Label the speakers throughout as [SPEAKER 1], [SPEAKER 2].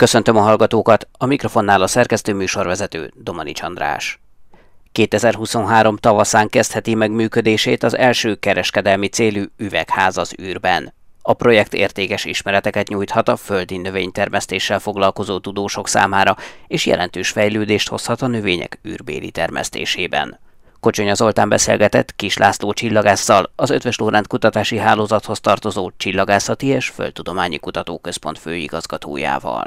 [SPEAKER 1] Köszöntöm a hallgatókat, a mikrofonnál a szerkesztő műsorvezető Domani András. 2023 tavaszán kezdheti meg működését az első kereskedelmi célú üvegház az űrben. A projekt értékes ismereteket nyújthat a földi növénytermesztéssel foglalkozó tudósok számára, és jelentős fejlődést hozhat a növények űrbéli termesztésében. Kocsonya Zoltán beszélgetett Kis László csillagásszal, az Ötvös Lórend Kutatási Hálózathoz tartozó Csillagászati és Földtudományi Kutatóközpont főigazgatójával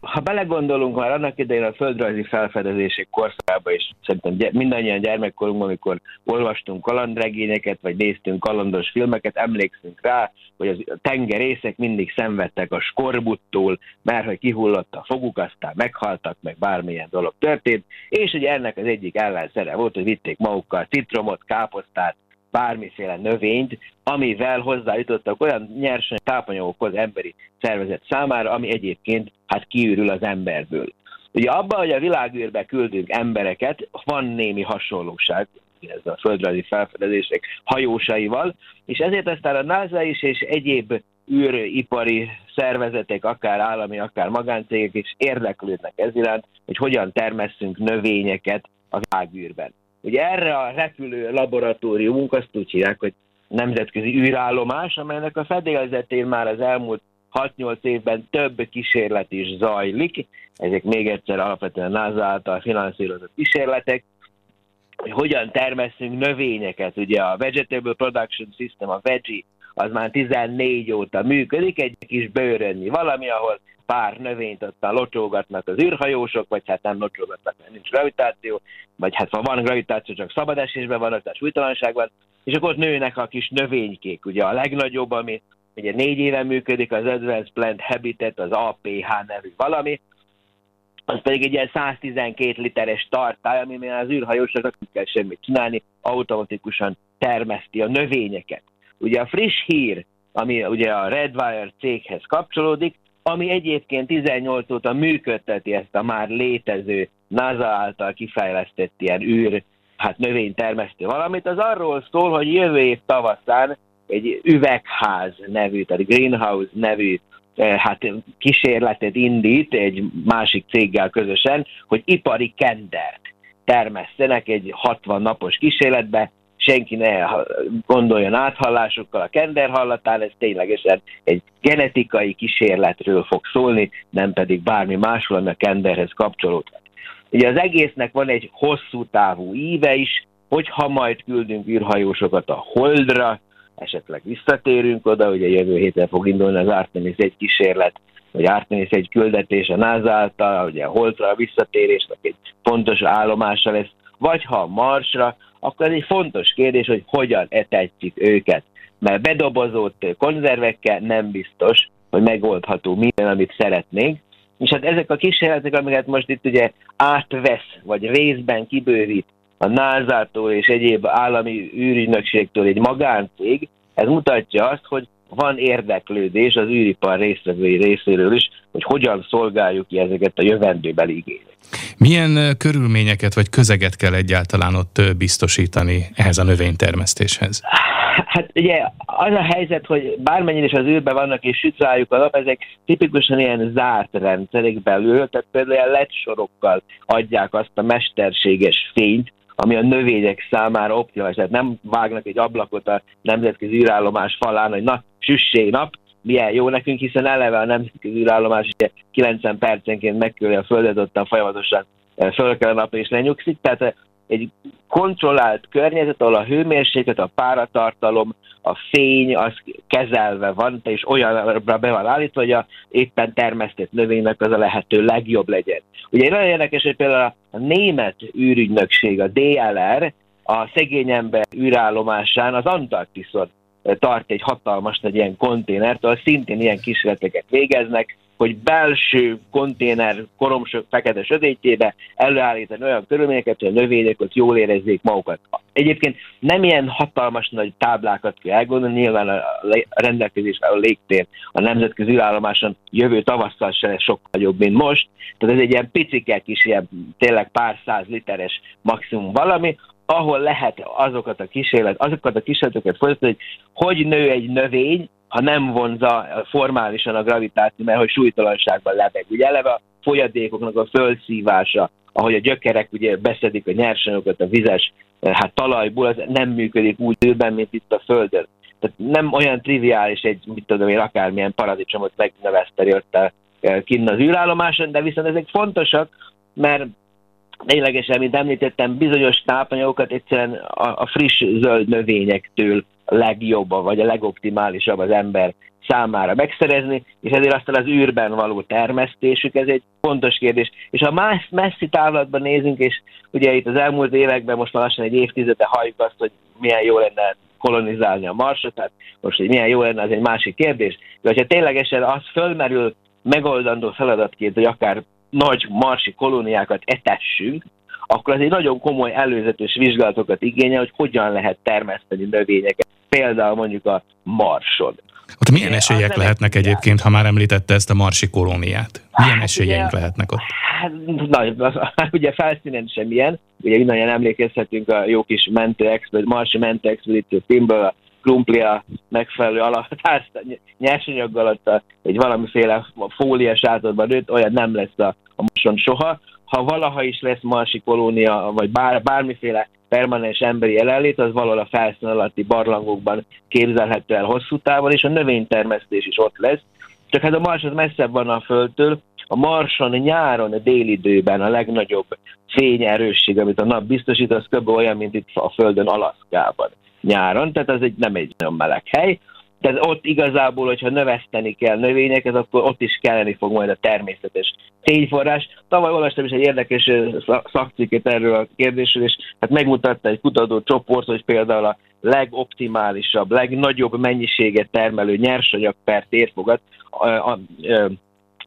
[SPEAKER 2] ha belegondolunk már annak idején a földrajzi felfedezések korszakába, és szerintem mindannyian gyermekkorunkban, amikor olvastunk kalandregényeket, vagy néztünk kalandos filmeket, emlékszünk rá, hogy a tengerészek mindig szenvedtek a skorbuttól, mert hogy kihullott a foguk, aztán meghaltak, meg bármilyen dolog történt, és ugye ennek az egyik ellenszere volt, hogy vitték magukkal citromot, káposztát, bármiféle növényt, amivel hozzájutottak olyan nyersen tápanyagokhoz emberi szervezet számára, ami egyébként hát kiürül az emberből. Ugye abban, hogy a világűrbe küldünk embereket, van némi hasonlóság, ez a földrajzi felfedezések hajósaival, és ezért aztán a NASA is és egyéb űripari szervezetek, akár állami, akár magáncégek is érdeklődnek ez iránt, hogy hogyan termesszünk növényeket a világűrben. Ugye erre a repülő laboratóriumunk azt úgy hívják, hogy nemzetközi űrállomás, amelynek a fedélzetén már az elmúlt 6-8 évben több kísérlet is zajlik, ezek még egyszer alapvetően NASA által finanszírozott kísérletek, hogy hogyan termeszünk növényeket. Ugye a Vegetable Production System, a VEGI, az már 14 óta működik, egy kis bőrönni valami, ahol pár növényt ottan locsolgatnak az űrhajósok, vagy hát nem locsolgatnak, mert nincs gravitáció, vagy hát ha van gravitáció, csak szabad esésben van, tehát súlytalanságban, és akkor ott nőnek a kis növénykék. Ugye a legnagyobb, ami ugye négy éve működik, az Advanced Plant Habitat, az APH nevű valami, az pedig egy ilyen 112 literes tartály, ami az űrhajósoknak nem kell semmit csinálni, automatikusan termeszti a növényeket. Ugye a friss hír, ami ugye a Redwire céghez kapcsolódik, ami egyébként 18 óta működteti ezt a már létező NASA által kifejlesztett ilyen űr, hát növénytermesztő valamit, az arról szól, hogy jövő év tavaszán egy üvegház nevű, tehát greenhouse nevű eh, hát kísérletet indít egy másik céggel közösen, hogy ipari kendert termesztenek egy 60 napos kísérletbe, senki ne gondoljon áthallásokkal a kender hallatán, ez ténylegesen egy genetikai kísérletről fog szólni, nem pedig bármi másról, ami a kenderhez kapcsolódhat. Ugye az egésznek van egy hosszú távú íve is, hogyha majd küldünk űrhajósokat a Holdra, esetleg visszatérünk oda, ugye jövő héten fog indulni az Artemis egy kísérlet, vagy Artemis egy küldetés a NASA által, ugye a Holdra a visszatérésnek egy fontos állomása lesz, vagy ha a Marsra, akkor ez egy fontos kérdés, hogy hogyan etetjük őket. Mert bedobozott konzervekkel nem biztos, hogy megoldható minden, amit szeretnénk. És hát ezek a kísérletek, amiket most itt ugye átvesz, vagy részben kibővít a NASA-tól és egyéb állami űrügynökségtől egy magáncég, ez mutatja azt, hogy van érdeklődés az űripar résztvevői részéről is, hogy hogyan szolgáljuk ki ezeket a jövendőbeli igényeket.
[SPEAKER 3] Milyen körülményeket vagy közeget kell egyáltalán ott biztosítani ehhez a növénytermesztéshez?
[SPEAKER 2] Hát ugye az a helyzet, hogy bármennyire is az űrben vannak és süt rájuk a nap, ezek tipikusan ilyen zárt rendszerek belül, tehát például ilyen LED sorokkal adják azt a mesterséges fényt, ami a növények számára optimális. Tehát nem vágnak egy ablakot a nemzetközi űrállomás falán, hogy na, süssé nap, milyen jó nekünk, hiszen eleve a nemzetközi űrállomás 90 percenként megköli a Földet, ottan folyamatosan eh, föl kell a nap és lenyugszik, tehát eh, egy kontrollált környezet, ahol a hőmérséklet, a páratartalom, a fény az kezelve van, és olyanra be van állítva, hogy a éppen termesztett növénynek az a lehető legjobb legyen. Ugye nagyon érdekes, hogy például a német űrügynökség, a DLR, a szegény ember űrállomásán az Antarktiszon tart egy hatalmas nagy ilyen konténert, ahol szintén ilyen kísérleteket végeznek, hogy belső konténer koromsok fekete sötétjébe előállítani olyan körülményeket, hogy a növények ott jól érezzék magukat. Egyébként nem ilyen hatalmas nagy táblákat kell elgondolni, nyilván a rendelkezés a légtér a nemzetközi űrállomáson jövő tavasszal se lesz sokkal jobb, mint most. Tehát ez egy ilyen picike kis, ilyen tényleg pár száz literes maximum valami, ahol lehet azokat a kísérlet, azokat a kísérleteket folytatni, hogy hogy nő egy növény, ha nem vonza formálisan a gravitáció, mert hogy súlytalanságban lebeg. Ugye eleve a folyadékoknak a fölszívása, ahogy a gyökerek ugye beszedik a nyersanyagokat a vizes hát talajból, az nem működik úgy űrben, mint itt a Földön. Tehát nem olyan triviális egy, mit tudom én, akármilyen paradicsomot megnöveszteni ott a, kinn az űrállomáson, de viszont ezek fontosak, mert ténylegesen, mint említettem, bizonyos tápanyagokat egyszerűen a, a friss zöld növényektől a legjobb, vagy a legoptimálisabb az ember számára megszerezni, és ezért aztán az űrben való termesztésük, ez egy fontos kérdés. És ha más messzi távlatban nézünk, és ugye itt az elmúlt években, most már lassan egy évtizede halljuk azt, hogy milyen jó lenne kolonizálni a Marsot, tehát most, hogy milyen jó lenne, az egy másik kérdés. De hogyha ténylegesen az fölmerül megoldandó feladatként, hogy akár nagy marsi kolóniákat etessünk, akkor az egy nagyon komoly előzetes vizsgálatokat igényel, hogy hogyan lehet termeszteni növényeket, például mondjuk a marson.
[SPEAKER 3] Ott milyen esélyek lehetnek egyébként, ha már említette ezt a marsi kolóniát? Milyen hát esélyeink ugye, lehetnek ott?
[SPEAKER 2] Hát, na, ugye felszínen sem ilyen. Ugye mindannyian emlékezhetünk a jó kis mentő marsi mentő expedíció filmből, a krumplia megfelelő alatt, nyersanyaggal ott egy valamiféle fólia sátorban nőtt, olyan nem lesz a, a moson soha. Ha valaha is lesz marsi kolónia, vagy bár, bármiféle permanens emberi jelenlét, az valahol a felszín alatti barlangokban képzelhető el hosszú távon, és a növénytermesztés is ott lesz. Csak hát a Mars az messzebb van a Földtől, a Marson nyáron, a délidőben a legnagyobb fényerősség, amit a nap biztosít, az kb. olyan, mint itt a Földön, Alaszkában nyáron, tehát ez egy, nem egy nagyon meleg hely. Tehát ott igazából, hogyha növeszteni kell növényeket, akkor ott is kelleni fog majd a természetes fényforrás. Tavaly olvastam is egy érdekes szakcikket erről a kérdésről, és hát megmutatta egy kutató csoport, hogy például a legoptimálisabb, legnagyobb mennyiséget termelő nyersanyag per térfogat a, a, a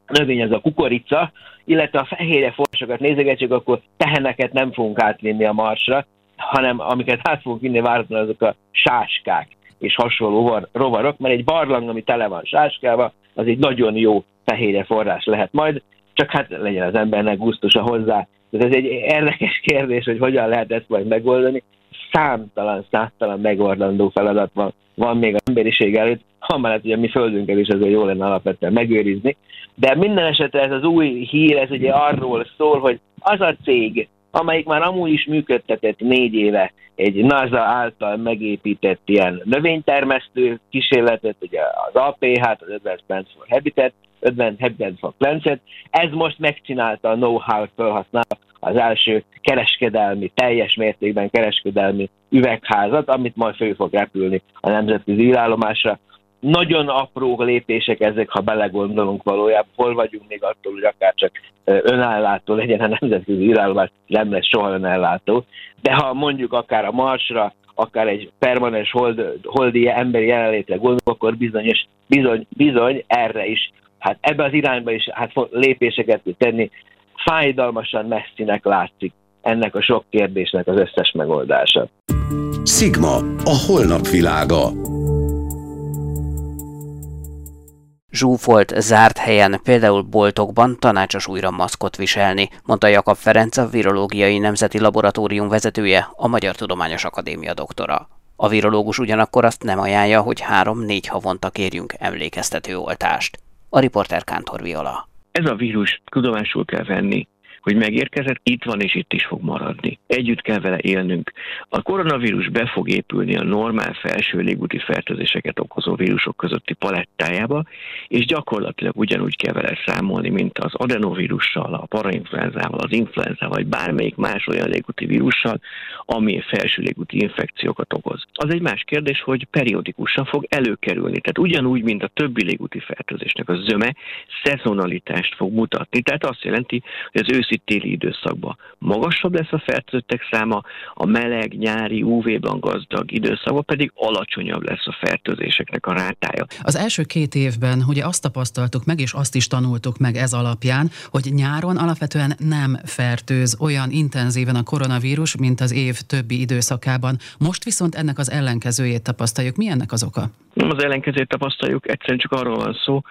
[SPEAKER 2] növény az a kukorica, illetve a fehérje forrásokat nézegetjük, akkor teheneket nem fogunk átvinni a marsra, hanem amiket át fogunk vinni várhatóan azok a sáskák és hasonló rovarok, mert egy barlang, ami tele van sáskával, az egy nagyon jó fehérje forrás lehet majd, csak hát legyen az embernek gusztusa hozzá. Ez egy érdekes kérdés, hogy hogyan lehet ezt majd megoldani. Számtalan, számtalan megoldandó feladat van, van még az emberiség előtt, amellett ugye mi földünket is azért jó lenne alapvetően megőrizni. De minden esetre ez az új hír, ez ugye arról szól, hogy az a cég, amelyik már amúgy is működtetett négy éve egy NASA által megépített ilyen növénytermesztő kísérletet, ugye az APH, az Advanced Plants for Habitat, Advanced Habitat for Plants ez most megcsinálta a know-how felhasználva az első kereskedelmi, teljes mértékben kereskedelmi üvegházat, amit majd föl fog repülni a nemzetközi űrállomásra, nagyon apró lépések ezek, ha belegondolunk valójában, hol vagyunk még attól, hogy akár csak önállátó legyen a nemzetközi írálomás, nem lesz soha önállátó, de ha mondjuk akár a Marsra, akár egy permanens hold, holdi emberi jelenlétre gondolunk, akkor bizonyos, bizony, bizony erre is, hát ebbe az irányba is hát lépéseket tud tenni. Fájdalmasan messzinek látszik ennek a sok kérdésnek az összes megoldása.
[SPEAKER 4] Sigma, a holnap világa.
[SPEAKER 1] Zsúfolt, zárt helyen, például boltokban tanácsos újra maszkot viselni, mondta Jakab Ferenc, a Virológiai Nemzeti Laboratórium vezetője, a Magyar Tudományos Akadémia doktora. A virológus ugyanakkor azt nem ajánlja, hogy három-négy havonta kérjünk emlékeztető oltást. A riporter Kántor Viola.
[SPEAKER 5] Ez a vírus tudomásul kell venni, hogy megérkezett, itt van és itt is fog maradni. Együtt kell vele élnünk. A koronavírus be fog épülni a normál felső légúti fertőzéseket okozó vírusok közötti palettájába, és gyakorlatilag ugyanúgy kell vele számolni, mint az adenovírussal, a parainfluenzával, az influenzával, vagy bármelyik más olyan légúti vírussal, ami felső légúti infekciókat okoz. Az egy más kérdés, hogy periódikusan fog előkerülni. Tehát ugyanúgy, mint a többi légúti fertőzésnek a zöme, szezonalitást fog mutatni. Tehát azt jelenti, hogy az őszi őszi-téli időszakban magasabb lesz a fertőzöttek száma, a meleg, nyári, UV-ban gazdag időszakban pedig alacsonyabb lesz a fertőzéseknek a rátája.
[SPEAKER 6] Az első két évben ugye azt tapasztaltuk meg, és azt is tanultuk meg ez alapján, hogy nyáron alapvetően nem fertőz olyan intenzíven a koronavírus, mint az év többi időszakában. Most viszont ennek az ellenkezőjét tapasztaljuk. Mi ennek az oka?
[SPEAKER 5] Nem az ellenkezőjét tapasztaljuk, egyszerűen csak arról van szó,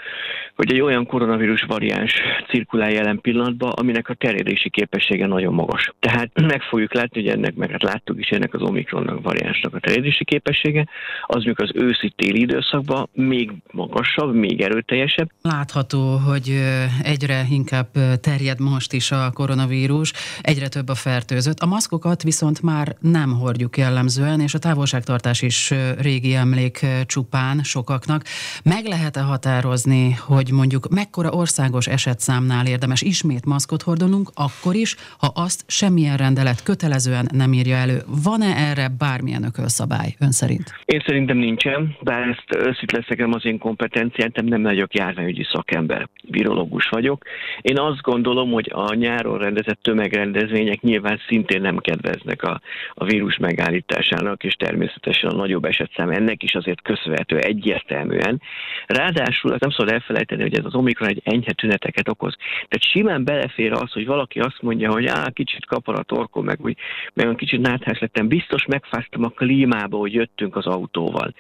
[SPEAKER 5] hogy egy olyan koronavírus variáns cirkulál jelen pillanatban, aminek a terjedési képessége nagyon magas. Tehát meg fogjuk látni, hogy ennek, meg hát láttuk is ennek az Omikronnak variánsnak a terjedési képessége, az még az őszi-téli időszakban még magasabb, még erőteljesebb.
[SPEAKER 6] Látható, hogy egyre inkább terjed most is a koronavírus, egyre több a fertőzött. A maszkokat viszont már nem hordjuk jellemzően, és a távolságtartás is régi emlék csupán sokaknak. Meg lehet-e határozni, hogy mondjuk mekkora országos esetszámnál érdemes ismét maszkot hordanunk, akkor is, ha azt semmilyen rendelet kötelezően nem írja elő. Van-e erre bármilyen ökölszabály ön szerint?
[SPEAKER 5] Én szerintem nincsen, bár ezt őszít leszek, az én kompetenciám, nem vagyok járványügyi szakember, virológus vagyok. Én azt gondolom, hogy a nyáron rendezett tömegrendezvények nyilván szintén nem kedveznek a, a vírus megállításának, és természetesen a nagyobb esetszám ennek is azért köszönhető egyértelműen. Ráadásul nem szabad elfelejteni, hogy ez az Omikron egy enyhe tüneteket okoz. Tehát simán belefér az, hogy valaki azt mondja, hogy á, kicsit kapar a torkom, meg, úgy, meg kicsit náthás lettem, biztos megfáztam a klímába, hogy jöttünk az autóval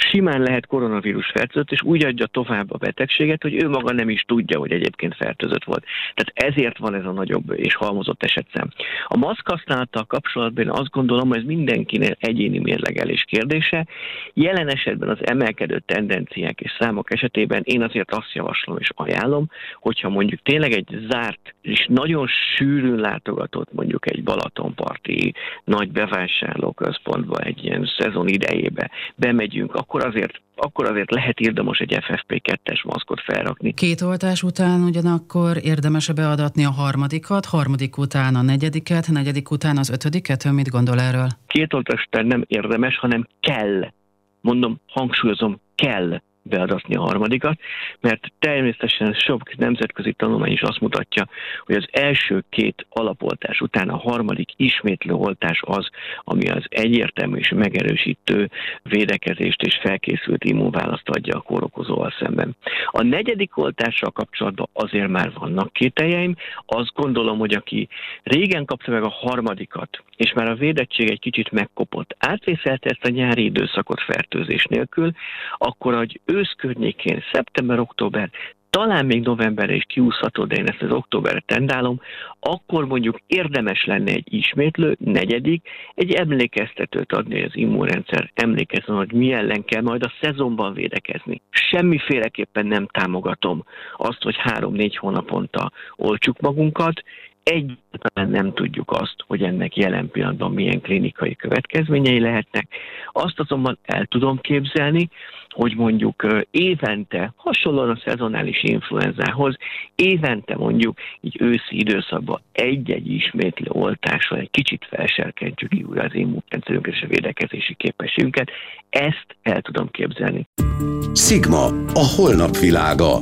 [SPEAKER 5] simán lehet koronavírus fertőzött, és úgy adja tovább a betegséget, hogy ő maga nem is tudja, hogy egyébként fertőzött volt. Tehát ezért van ez a nagyobb és halmozott esetszám. A maszk használattal kapcsolatban én azt gondolom, hogy ez mindenkinél egyéni mérlegelés kérdése. Jelen esetben az emelkedő tendenciák és számok esetében én azért azt javaslom és ajánlom, hogyha mondjuk tényleg egy zárt és nagyon sűrűn látogatott mondjuk egy Balatonparti nagy bevásárlóközpontba egy ilyen szezon idejébe bemegyünk, akkor azért akkor azért lehet érdemes egy FFP2-es maszkot felrakni.
[SPEAKER 6] Két oltás után ugyanakkor érdemes beadatni a harmadikat, harmadik után a negyediket, negyedik után az ötödiket? Ön mit gondol erről?
[SPEAKER 5] Két oltás után nem érdemes, hanem kell. Mondom, hangsúlyozom, kell beadatni a harmadikat, mert természetesen sok nemzetközi tanulmány is azt mutatja, hogy az első két alapoltás után a harmadik ismétlő oltás az, ami az egyértelmű és megerősítő védekezést és felkészült immunválaszt adja a kórokozóval szemben. A negyedik oltással kapcsolatban azért már vannak kételjeim. Azt gondolom, hogy aki régen kapta meg a harmadikat, és már a védettség egy kicsit megkopott, átvészelte ezt a nyári időszakot fertőzés nélkül, akkor, hogy ősz környékén, szeptember-október, talán még novemberre is kiúszható, de én ezt az októberre tendálom, akkor mondjuk érdemes lenne egy ismétlő, negyedik, egy emlékeztetőt adni, hogy az immunrendszer emlékezzen, hogy mi ellen kell majd a szezonban védekezni. Semmiféleképpen nem támogatom azt, hogy három-négy hónaponta olcsuk magunkat, egyáltalán nem tudjuk azt, hogy ennek jelen pillanatban milyen klinikai következményei lehetnek. Azt azonban el tudom képzelni, hogy mondjuk évente, hasonlóan a szezonális influenzához, évente mondjuk így őszi időszakban egy-egy ismétlő oltással egy kicsit felserkentjük újra az immunrendszerünket és a védekezési képességünket. Ezt el tudom képzelni.
[SPEAKER 4] Sigma, a holnap világa.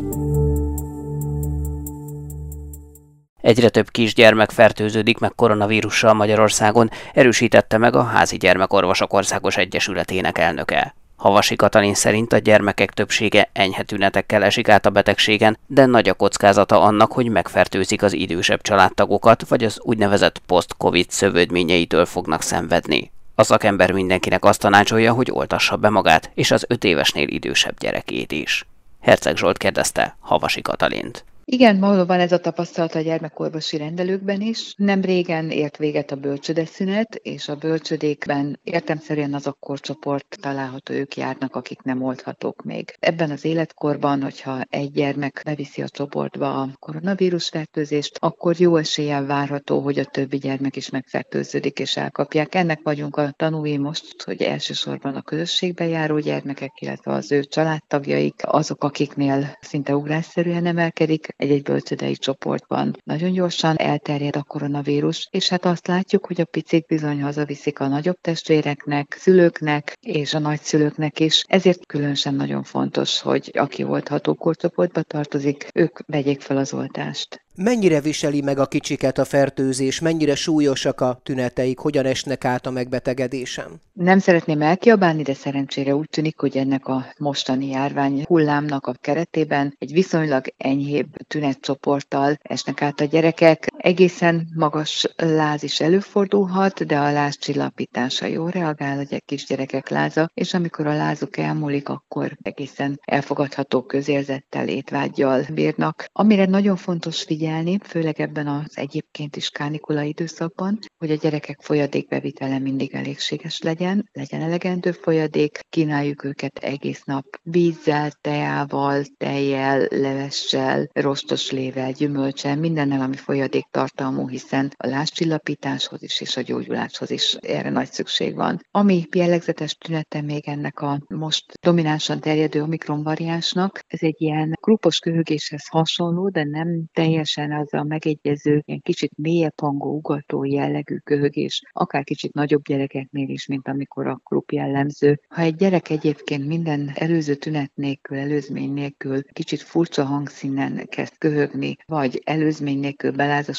[SPEAKER 1] Egyre több kisgyermek fertőződik meg koronavírussal Magyarországon, erősítette meg a Házi Gyermekorvosok Országos Egyesületének elnöke. Havasi Katalin szerint a gyermekek többsége enyhe tünetekkel esik át a betegségen, de nagy a kockázata annak, hogy megfertőzik az idősebb családtagokat, vagy az úgynevezett post-covid szövődményeitől fognak szenvedni. A szakember mindenkinek azt tanácsolja, hogy oltassa be magát, és az öt évesnél idősebb gyerekét is. Herceg Zsolt kérdezte Havasi Katalint.
[SPEAKER 7] Igen, valóban ez a tapasztalat a gyermekorvosi rendelőkben is. Nem régen ért véget a bölcsödeszünet, és a bölcsödékben értemszerűen az a korcsoport található, ők járnak, akik nem oldhatók még. Ebben az életkorban, hogyha egy gyermek beviszi a csoportba a koronavírus fertőzést, akkor jó eséllyel várható, hogy a többi gyermek is megfertőződik és elkapják. Ennek vagyunk a tanúi most, hogy elsősorban a közösségbe járó gyermekek, illetve az ő családtagjaik, azok, akiknél szinte ugrásszerűen emelkedik egy-egy bölcsödei csoportban. Nagyon gyorsan elterjed a koronavírus, és hát azt látjuk, hogy a picik bizony hazaviszik a nagyobb testvéreknek, szülőknek és a nagyszülőknek is. Ezért különösen nagyon fontos, hogy aki oltható korcsoportba tartozik, ők vegyék fel az oltást.
[SPEAKER 8] Mennyire viseli meg a kicsiket a fertőzés, mennyire súlyosak a tüneteik, hogyan esnek át a megbetegedésem?
[SPEAKER 7] Nem szeretném elkiabálni, de szerencsére úgy tűnik, hogy ennek a mostani járvány hullámnak a keretében egy viszonylag enyhébb tünetcsoporttal esnek át a gyerekek. Egészen magas láz is előfordulhat, de a láz csillapítása jó reagál, a kisgyerekek láza, és amikor a lázuk elmúlik, akkor egészen elfogadható közérzettel, étvágyjal bírnak. Amire nagyon fontos figyelni, főleg ebben az egyébként is kánikula időszakban, hogy a gyerekek folyadékbevitele mindig elégséges legyen, legyen elegendő folyadék, kínáljuk őket egész nap vízzel, teával, tejjel, levessel, rostos lével, gyümölcsel, mindennel, ami folyadék tartalmú, hiszen a lázcsillapításhoz is és a gyógyuláshoz is erre nagy szükség van. Ami jellegzetes tünete még ennek a most dominánsan terjedő omikron variánsnak, ez egy ilyen grupos köhögéshez hasonló, de nem teljesen az a megegyező, ilyen kicsit mélyebb hangú, ugató jellegű köhögés, akár kicsit nagyobb gyerekeknél is, mint amikor a grup jellemző. Ha egy gyerek egyébként minden előző tünet nélkül, előzmény nélkül kicsit furcsa hangszínen kezd köhögni, vagy előzmény nélkül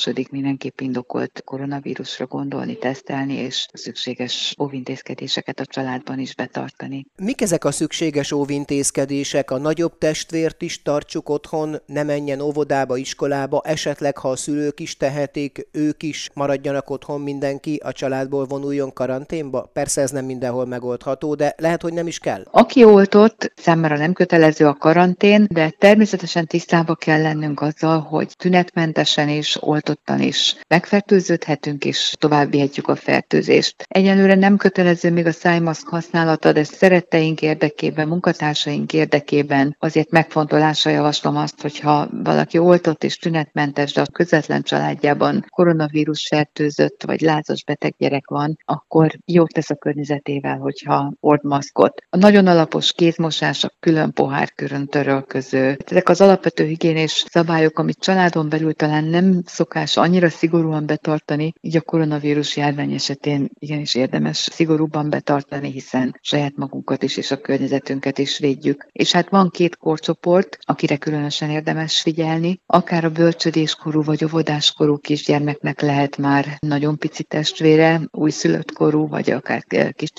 [SPEAKER 7] belázasodik, mindenképp indokolt koronavírusra gondolni, tesztelni, és szükséges óvintézkedéseket a családban is betartani.
[SPEAKER 8] Mik ezek a szükséges óvintézkedések? A nagyobb testvért is tartsuk otthon, ne menjen óvodába, iskolába, esetleg ha a szülők is tehetik, ők is maradjanak otthon mindenki, a családból vonuljon karanténba? Persze ez nem mindenhol megoldható, de lehet, hogy nem is kell.
[SPEAKER 7] Aki oltott, számára nem kötelező a karantén, de természetesen tisztába kell lennünk azzal, hogy tünetmentesen is, oltottan is megfertőződhetünk, és tovább vihetjük a fertőzést. Egyelőre nem kötelező még a szájmaszk használata, de szeretteink érdekében, munkatársaink érdekében azért megfontolásra javaslom azt, hogyha valaki oltott és tünetmentes, de a közvetlen családjában koronavírus fertőzött vagy lázas beteg gyerek van, akkor jót tesz a környezetével, hogyha ord maszkot. A nagyon alapos kézmosás, a külön pohárkörön törölköző. Ezek az alapvető higiénés szabályok, amit családon belül talán nem szokás annyira szigorúan betartani, így a koronavírus járvány esetén igenis érdemes szigorúban betartani, hiszen saját magunkat is és a környezetünket is védjük. És hát van két korcsoport, akire különösen érdemes figyelni, akár a bölcsödéskorú vagy óvodáskorú kisgyermeknek lehet már nagyon pici testvére, újszülött korú, vagy akár kis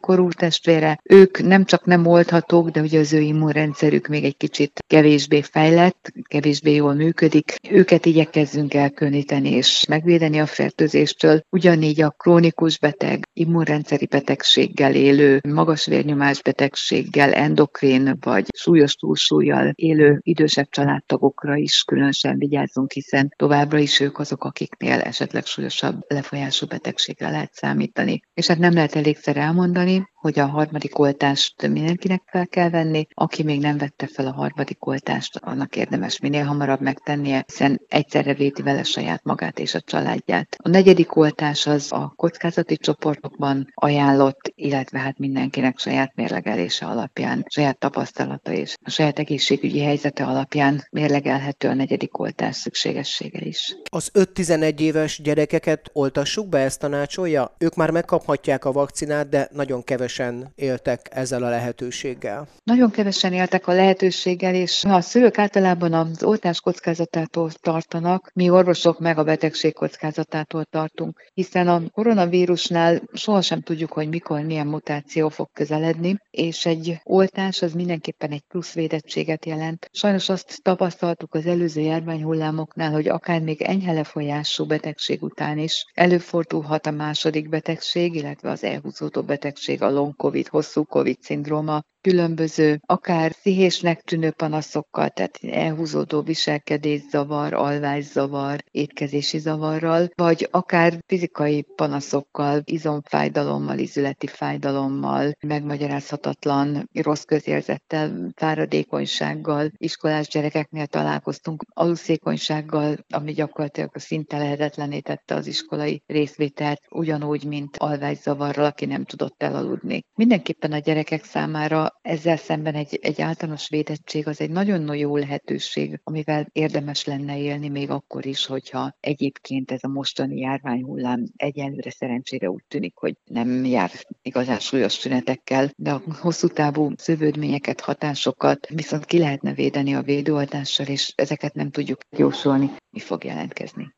[SPEAKER 7] korú testvére. Ők nem csak nem oldhatók, de ugye az ő immunrendszerük még egy kicsit kevésbé fejlett, kevésbé jól működik. Őket igyekezzünk elkülöníteni és megvédeni a fertőzéstől. Ugyanígy a krónikus beteg, immunrendszeri betegséggel élő, magas vérnyomás betegséggel, endokrin vagy súlyos túlsúlyjal élő idősebb családtagokra is különösen vigyázzunk, hiszen továbbra is ők azok, akiknél esetleg súlyosabb lefolyású betegségre lehet számítani. És hát nem lehet elégszer elmondani, hogy a harmadik oltást mindenkinek fel kell venni. Aki még nem vette fel a harmadik oltást, annak érdemes minél hamarabb megtennie, hiszen egyszerre védi vele saját magát és a családját. A negyedik oltás az a kockázati csoportokban ajánlott, illetve hát mindenkinek saját mérlegelése alapján, saját tapasztalata és a saját egészségügyi helyzete alapján mérlegelhető a negyedik oltás szükségessége is.
[SPEAKER 8] Az 5-11 éves gyerekeket oltassuk be, ezt tanácsolja? Ők már megkaphatják a vakcinát, de nagyon kevés kevesen éltek ezzel a lehetőséggel.
[SPEAKER 7] Nagyon kevesen éltek a lehetőséggel, és a szülők általában az oltás kockázatától tartanak, mi orvosok meg a betegség kockázatától tartunk, hiszen a koronavírusnál sohasem tudjuk, hogy mikor milyen mutáció fog közeledni, és egy oltás az mindenképpen egy plusz védettséget jelent. Sajnos azt tapasztaltuk az előző járványhullámoknál, hogy akár még enyhe lefolyású betegség után is előfordulhat a második betegség, illetve az elhúzódó betegség, a long COVID, hosszú COVID szindróma, különböző, akár pszichésnek tűnő panaszokkal, tehát elhúzódó viselkedészavar, alvászavar, étkezési zavarral, vagy akár fizikai panaszokkal, izomfájdalommal, izületi fájdalommal, megmagyarázhatatlan rossz közérzettel, fáradékonysággal, iskolás gyerekeknél találkoztunk, aluszékonysággal, ami gyakorlatilag szinte lehetetlené tette az iskolai részvételt, ugyanúgy, mint alvászavarral, aki nem tudott elaludni. Mindenképpen a gyerekek számára ezzel szemben egy, egy általános védettség az egy nagyon jó lehetőség, amivel érdemes lenne élni még akkor is, hogyha egyébként ez a mostani járványhullám egyenlőre szerencsére úgy tűnik, hogy nem jár igazán súlyos tünetekkel, de a hosszú távú szövődményeket, hatásokat viszont ki lehetne védeni a védőoltással, és ezeket nem tudjuk jósolni, mi fog jelentkezni.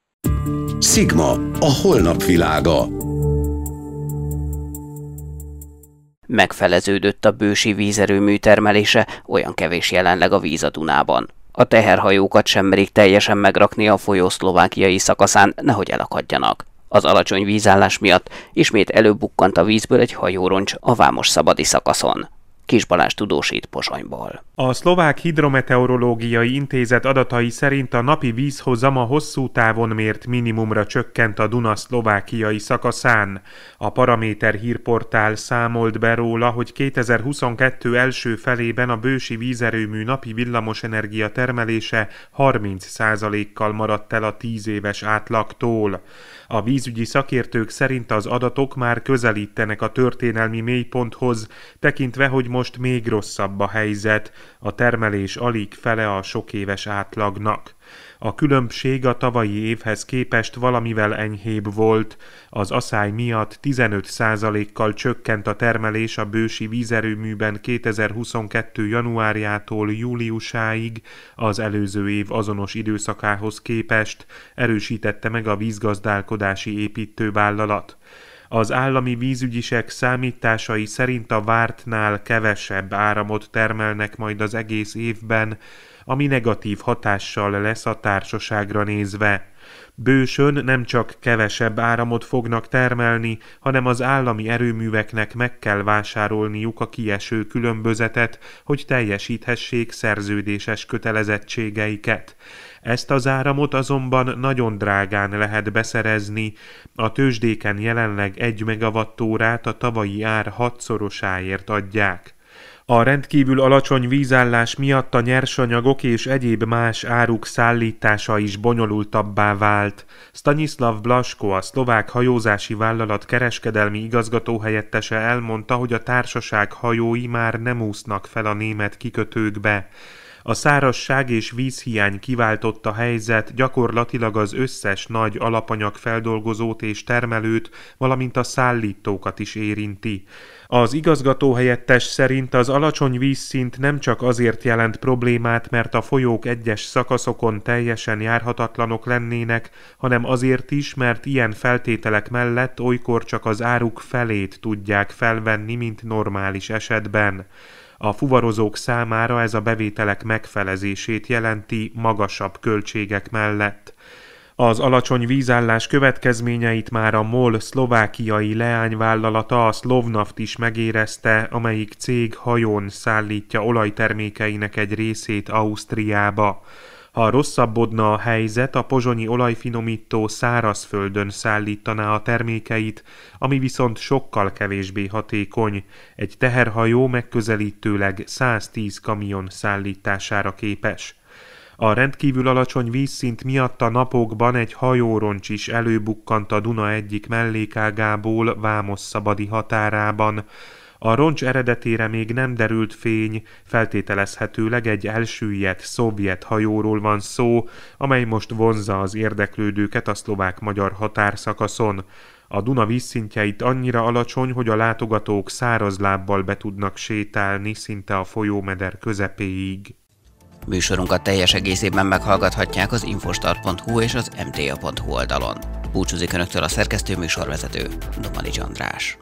[SPEAKER 4] Sigma, a holnap világa.
[SPEAKER 1] Megfeleződött a bősi vízerőmű termelése, olyan kevés jelenleg a víz a Dunában. A teherhajókat sem merik teljesen megrakni a folyó szlovákiai szakaszán, nehogy elakadjanak. Az alacsony vízállás miatt ismét előbukkant a vízből egy hajóroncs a Vámos szabadi szakaszon. Kis Balázs tudósít Pozsonyból.
[SPEAKER 9] A szlovák hidrometeorológiai intézet adatai szerint a napi vízhozam a hosszú távon mért minimumra csökkent a Duna szlovákiai szakaszán. A Paraméter hírportál számolt be róla, hogy 2022 első felében a bősi vízerőmű napi villamosenergia termelése 30%-kal maradt el a 10 éves átlagtól. A vízügyi szakértők szerint az adatok már közelítenek a történelmi mélyponthoz, tekintve, hogy most még rosszabb a helyzet, a termelés alig fele a sok éves átlagnak. A különbség a tavalyi évhez képest valamivel enyhébb volt. Az asszály miatt 15%-kal csökkent a termelés a bősi vízerőműben 2022. januárjától júliusáig az előző év azonos időszakához képest, erősítette meg a vízgazdálkodási építővállalat. Az állami vízügyisek számításai szerint a vártnál kevesebb áramot termelnek majd az egész évben, ami negatív hatással lesz a társaságra nézve. Bősön nem csak kevesebb áramot fognak termelni, hanem az állami erőműveknek meg kell vásárolniuk a kieső különbözetet, hogy teljesíthessék szerződéses kötelezettségeiket. Ezt az áramot azonban nagyon drágán lehet beszerezni, a tőzsdéken jelenleg 1 megawattórát a tavalyi ár hatszorosáért adják. A rendkívül alacsony vízállás miatt a nyersanyagok és egyéb más áruk szállítása is bonyolultabbá vált. Stanislav Blasko, a szlovák hajózási vállalat kereskedelmi igazgatóhelyettese elmondta, hogy a társaság hajói már nem úsznak fel a német kikötőkbe. A szárazság és vízhiány kiváltotta helyzet gyakorlatilag az összes nagy alapanyag feldolgozót és termelőt, valamint a szállítókat is érinti. Az igazgató helyettes szerint az alacsony vízszint nem csak azért jelent problémát, mert a folyók egyes szakaszokon teljesen járhatatlanok lennének, hanem azért is, mert ilyen feltételek mellett olykor csak az áruk felét tudják felvenni, mint normális esetben. A fuvarozók számára ez a bevételek megfelezését jelenti magasabb költségek mellett. Az alacsony vízállás következményeit már a MOL szlovákiai leányvállalata a Slovnaft is megérezte, amelyik cég hajón szállítja olajtermékeinek egy részét Ausztriába. Ha rosszabbodna a helyzet, a pozsonyi olajfinomító szárazföldön szállítaná a termékeit, ami viszont sokkal kevésbé hatékony. Egy teherhajó megközelítőleg 110 kamion szállítására képes. A rendkívül alacsony vízszint miatt a napokban egy hajóroncs is előbukkant a Duna egyik mellékágából Vámos szabadi határában. A roncs eredetére még nem derült fény, feltételezhetőleg egy elsüllyedt szovjet hajóról van szó, amely most vonzza az érdeklődőket a szlovák-magyar határszakaszon. A Duna vízszintjeit annyira alacsony, hogy a látogatók száraz lábbal be tudnak sétálni szinte a folyómeder közepéig.
[SPEAKER 1] Műsorunkat teljes egészében meghallgathatják az infostar.hu és az mta.hu oldalon. Búcsúzik Önöktől a szerkesztő műsorvezető, Domani András.